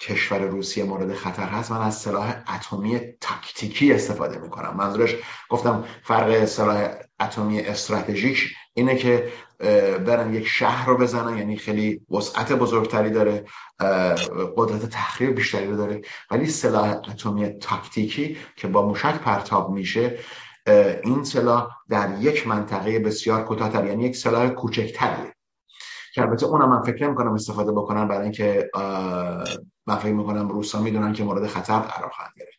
کشور روسیه مورد خطر هست من از سلاح اتمی تاکتیکی استفاده می‌کنم. منظورش گفتم فرق سلاح اتمی استراتژیک اینه که برن یک شهر رو بزنن یعنی خیلی وسعت بزرگتری داره قدرت تخریب بیشتری داره ولی سلاح اتمی تاکتیکی که با موشک پرتاب میشه این سلاح در یک منطقه بسیار کوتاهتر یعنی یک سلاح کوچکتریه که البته اونم من فکر کنم استفاده بکنن برای اینکه من فکر می‌کنم روسا می‌دونن که مورد خطر قرار خواهند گرفت.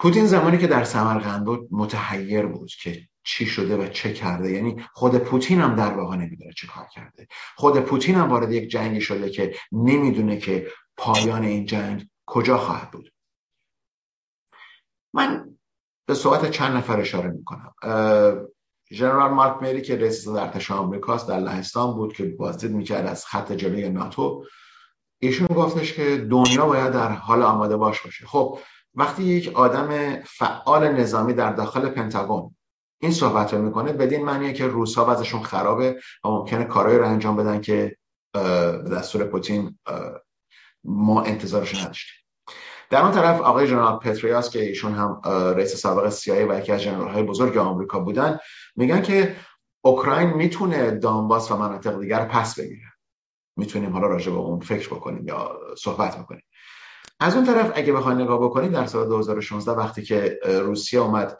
پوتین زمانی که در سمرقند بود متحیر بود که چی شده و چه کرده. یعنی خود پوتین هم در واقع نمی‌دونه چه کار کرده. خود پوتین هم وارد یک جنگی شده که نمی‌دونه که پایان این جنگ کجا خواهد بود. من به صحبت چند نفر اشاره می‌کنم. ژنرال مارک میری که رئیس ارتش آمریکاست در لهستان بود که بازدید می‌کرد از خط جلوی ناتو. ایشون گفتش که دنیا باید در حال آماده باش باشه. خب وقتی یک آدم فعال نظامی در داخل پنتاگون این صحبت رو می‌کنه بدین معنیه که روسا وضعشون خرابه و ممکنه کارهایی رو انجام بدن که به دستور پوتین ما انتظارش نداشتیم. در اون طرف آقای جنرال پتریاس که ایشون هم رئیس سابق سیایی و یکی از جنرال های بزرگ آمریکا بودن میگن که اوکراین می‌تونه دانباس و مناطق دیگر پس بگیره. می‌تونیم حالا راجع به اون فکر بکنیم یا صحبت بکنیم. از اون طرف اگه بخواید نگاه بکنید در سال 2016 وقتی که روسیه اومد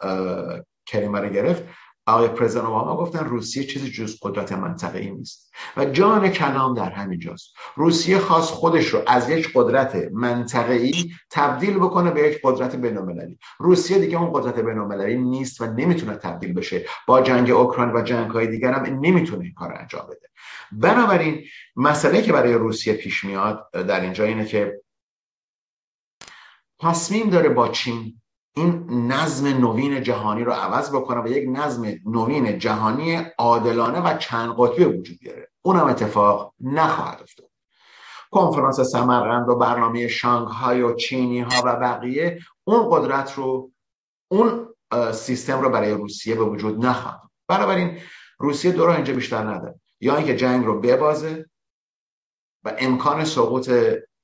کریمه رو گرفت آقای پرزیدنت اوباما گفتن روسیه چیزی جز قدرت منطقه ای نیست. و جان کلام در همین جاست. روسیه خواست خودش رو از یک قدرت منطقه ای تبدیل بکنه به یک قدرت بین‌المللی. روسیه دیگه اون قدرت بین‌المللی نیست و نمی‌تونه تبدیل بشه با جنگ اوکراین و جنگ های دیگر هم. نمی‌تونه این کار انجام بده. بنابراین مسئله که برای روسیه پیش میاد در اینجا اینه که تصمیم داره با چین این نظم نوین جهانی رو عوض بکنه و یک نظم نوین جهانی عادلانه و چند قطبی وجود بیاره. اونم اتفاق نخواهد افتاد. کنفرانس سمرقند و برنامه شانگهای و چینی ها و بقیه اون قدرت رو اون سیستم رو برای روسیه به وجود نخواهد بنابراین روسیه دو راه اینجا بیشتر نداره. یا اینکه جنگ رو ببازه و امکان سقوط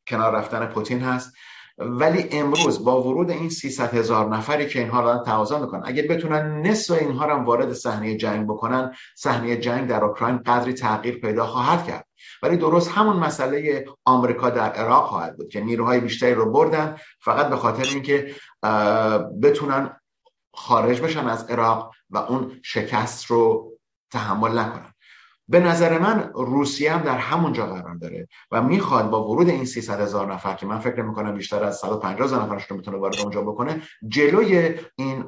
کنار رفتن پوتین هست ولی امروز با ورود این 300 هزار نفری که اینها دارن تقاضا می‌کنن اگه بتونن نصف اینها رو وارد صحنه جنگ بکنن صحنه جنگ در اوکراین قدری تغییر پیدا خواهد کرد. ولی درست همون مسئله آمریکا در عراق خواهد بود که نیروهای بیشتری رو بردن فقط به خاطر اینکه بتونن خارج بشن از عراق و اون شکست رو تحمل نکنن. به نظر من روسیه هم در همونجا قرار داره و می‌خواد با ورود این 300 هزار نفر که من فکر می‌کنم بیشتر از 150 هزار نفرش رو می‌تونه وارد اونجا بکنه جلوی این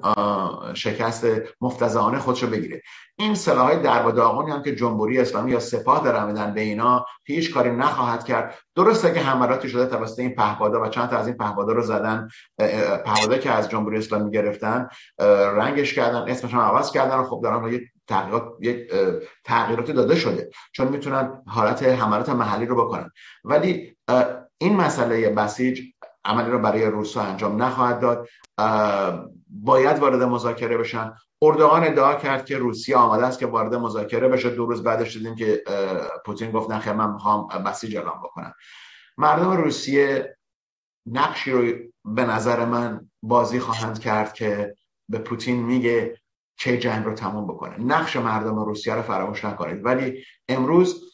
شکست مفتزهانه خودش رو بگیره. این سلاح در و داغونی هم که جمهوری اسلامی یا سپاه داره میدن به اینا هیچ کاری نخواهد کرد. درسته که حملاتی شده توسط این پهپادا و چند تا از این پهپادا رو زدن پهپادا که از جمهوری اسلامی گرفتن رنگش کردن اسمش هم عوض کردن و خب دارن تغییرات یک تغییراتی داده شده چون می‌تونن حالت حملات محلی رو بکنن. ولی این مسئله بسیج عملی رو برای روسا انجام نخواهد داد. باید وارد مذاکره بشن. اردوغان ادعا کرد که روسیه آماده است که وارد مذاکره بشه. دو روز بعدش دیدیم که پوتین گفت نه من می‌خوام بسیج اعلام بکنم. مردم روسیه نقشی رو به نظر من بازی خواهند کرد که به پوتین میگه. چه جنگ رو تموم بکنه. نقش مردم روسیه رو فراموش نکنید. ولی امروز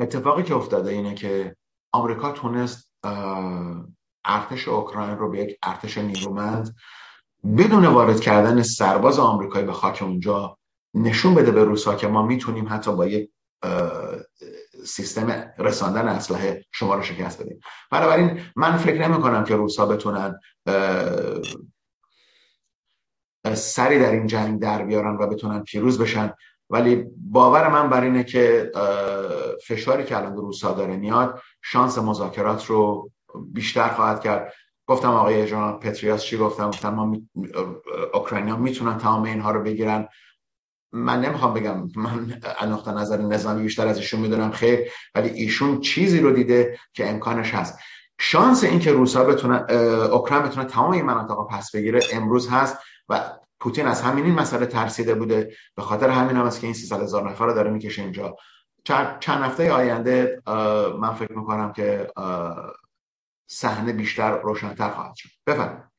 اتفاقی که افتاده اینه که آمریکا تونست ارتش اوکراین رو به یک ارتش نیرومند بدون وارد کردن سرباز آمریکایی به خاک اونجا نشون بده به روسا که ما می‌تونیم حتی با یک سیستم رساندن اسلحه شما رو شکست بدیم. بنابراین من فکر نمی کنم که روسا بتونن سری در این جنگ در بیارن و بتونن پیروز بشن. ولی باور من بر اینه که فشاری که الان روسا داره میاد شانس مذاکرات رو بیشتر خواهد کرد. گفتم آقای جنرال پتریاس چی گفتم؟ گفتم ما. اوکراینیا می‌تونن تمام اینها رو بگیرن. من نمی‌خوام بگم من نقطه نظر نظامی بیشتر از ایشون می‌دونم خیر ولی ایشون چیزی رو دیده که امکانش هست. شانس اینکه روسا بتونن اوکراین بتونه تمام این مناطق پس بگیره امروز هست. و پوتین از همین این مسئله ترسیده بوده. به خاطر همین هم است که این 300 هزار نفر رو داره می‌کشه اینجا. چند هفته آینده من فکر می‌کنم که صحنه بیشتر روشنتر خواهد شد. بفرمایید.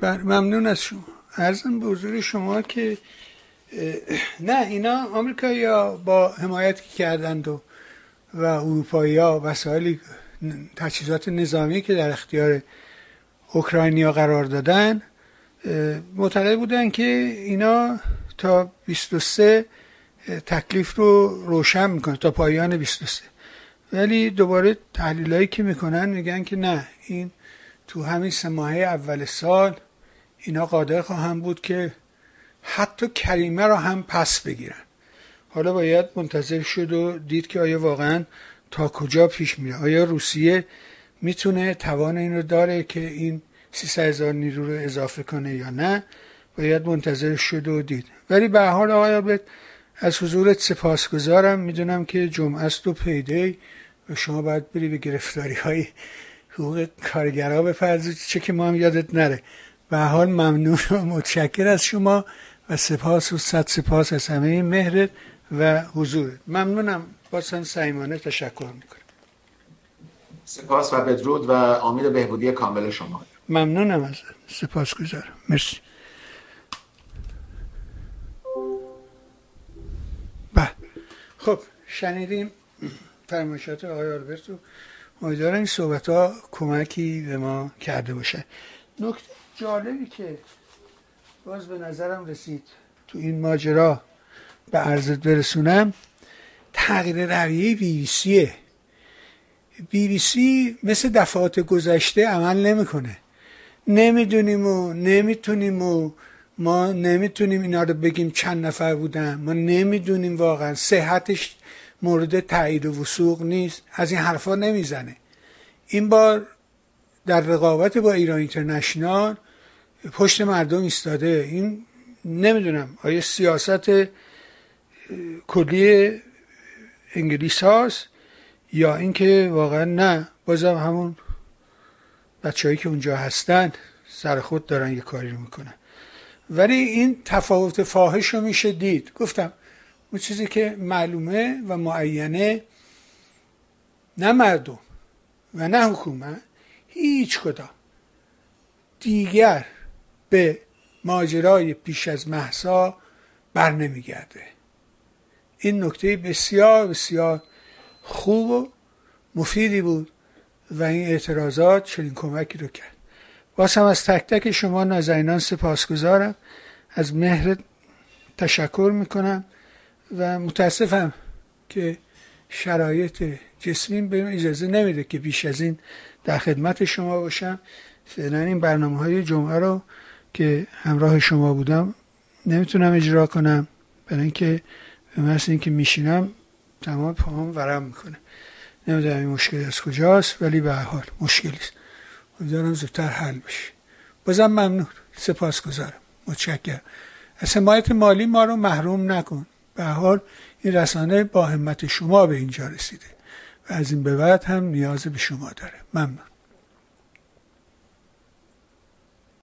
بر ممنون از شما. ارزم به حضور شما که نه اینا آمریکایی ها با حمایتی که کردند و و اروپایی ها وسایل تجهیزات نظامی که در اختیار اوکراینیا قرار دادن معتقد بودن که اینا تا 23 تکلیف رو روشن می‌کنه تا پایان 23 ولی دوباره تحلیل که می‌کنن میگن که نه این تو همین سه اول سال اینا قادر خواهم بود که حتی کریمه را هم پس بگیرن. حالا باید منتظر شد و دید که آیا واقعا تا کجا پیش میره. آیا روسیه می‌تونه توان این رو داره که این 300 هزار نیرو رو اضافه کنه یا نه؟ باید منتظر شد و دید. ولی به حال آقای از حضورت سپاسگزارم. می‌دونم که جمعه است و پیده و شما باید بری به گرفتاری های حقوق کارگرها بپرزید چه که ما هم یادت نره. به حال ممنون و متشکر از شما و سپاس و صد سپاس از همه مهرت. و حضورت ممنونم. بازم سعیمانه تشکر می‌کنم. سپاس و بدرود و امید بهبودی کامل شما. ممنونم از سپاس گذارم مرسی. بله. خب شنیدیم فرمایشات آقای آلبرتو. امیدوارم این صحبت ها کمکی به ما کرده باشه. نکته جالبی که باز به نظرم رسید تو این ماجرا به عرضت برسونم تغییر رویه بی بی سیه بی بی سی مثل دفعات گذشته عمل نمی‌کنه. نمی‌دونیم و نمی‌تونیم و ما نمی‌تونیم اینا رو بگیم چند نفر بودن. ما نمی‌دونیم واقعا. صحتش مورد تایید و وسوق نیست. از این حرفا نمی‌زنه. این بار در رقابت با ایران اینترنشنال پشت مردم ایستاده. این نمی‌دونم. آیا سیاست کلی انگلیس هاست یا اینکه واقعا نه. بازم همون بچههایی که اونجا هستن سر خود دارن یه کاری رو می‌کنن. ولی این تفاوت فاحش رو میشه دید. گفتم اون چیزی که معلومه و معینه نه مردم و نه حکومت هیچ کدام. دیگر به ماجرای پیش از محسا بر نمیگرده. این نکته بسیار بسیار خوب و مفیدی بود و این اعتراضات چنین کمکی رو کرد. باز از تک تک شما نازنینان سپاسگزارم. از مهر تشکر می‌کنم و متاسفم که شرایط جسمین بهم اجازه نمیده که بیش از این در خدمت شما باشم. فعلا این برنامه های جمعه رو که همراه شما بودم نمی‌تونم اجرا کنم. برای اینکه محض اینکه میشینم تمام پاهم ورم می‌کنه. نمی‌دونم این مشکل از کجاست ولی به حال مشکلی است. امیدوارم زودتر حل بشه. بازم ممنون. سپاس گذارم متشکرم. از حمایت مالی ما رو محروم نکن. به حال این رسانه با همت شما به اینجا رسیده و از این به بعد هم نیاز به شما داره. ممنون.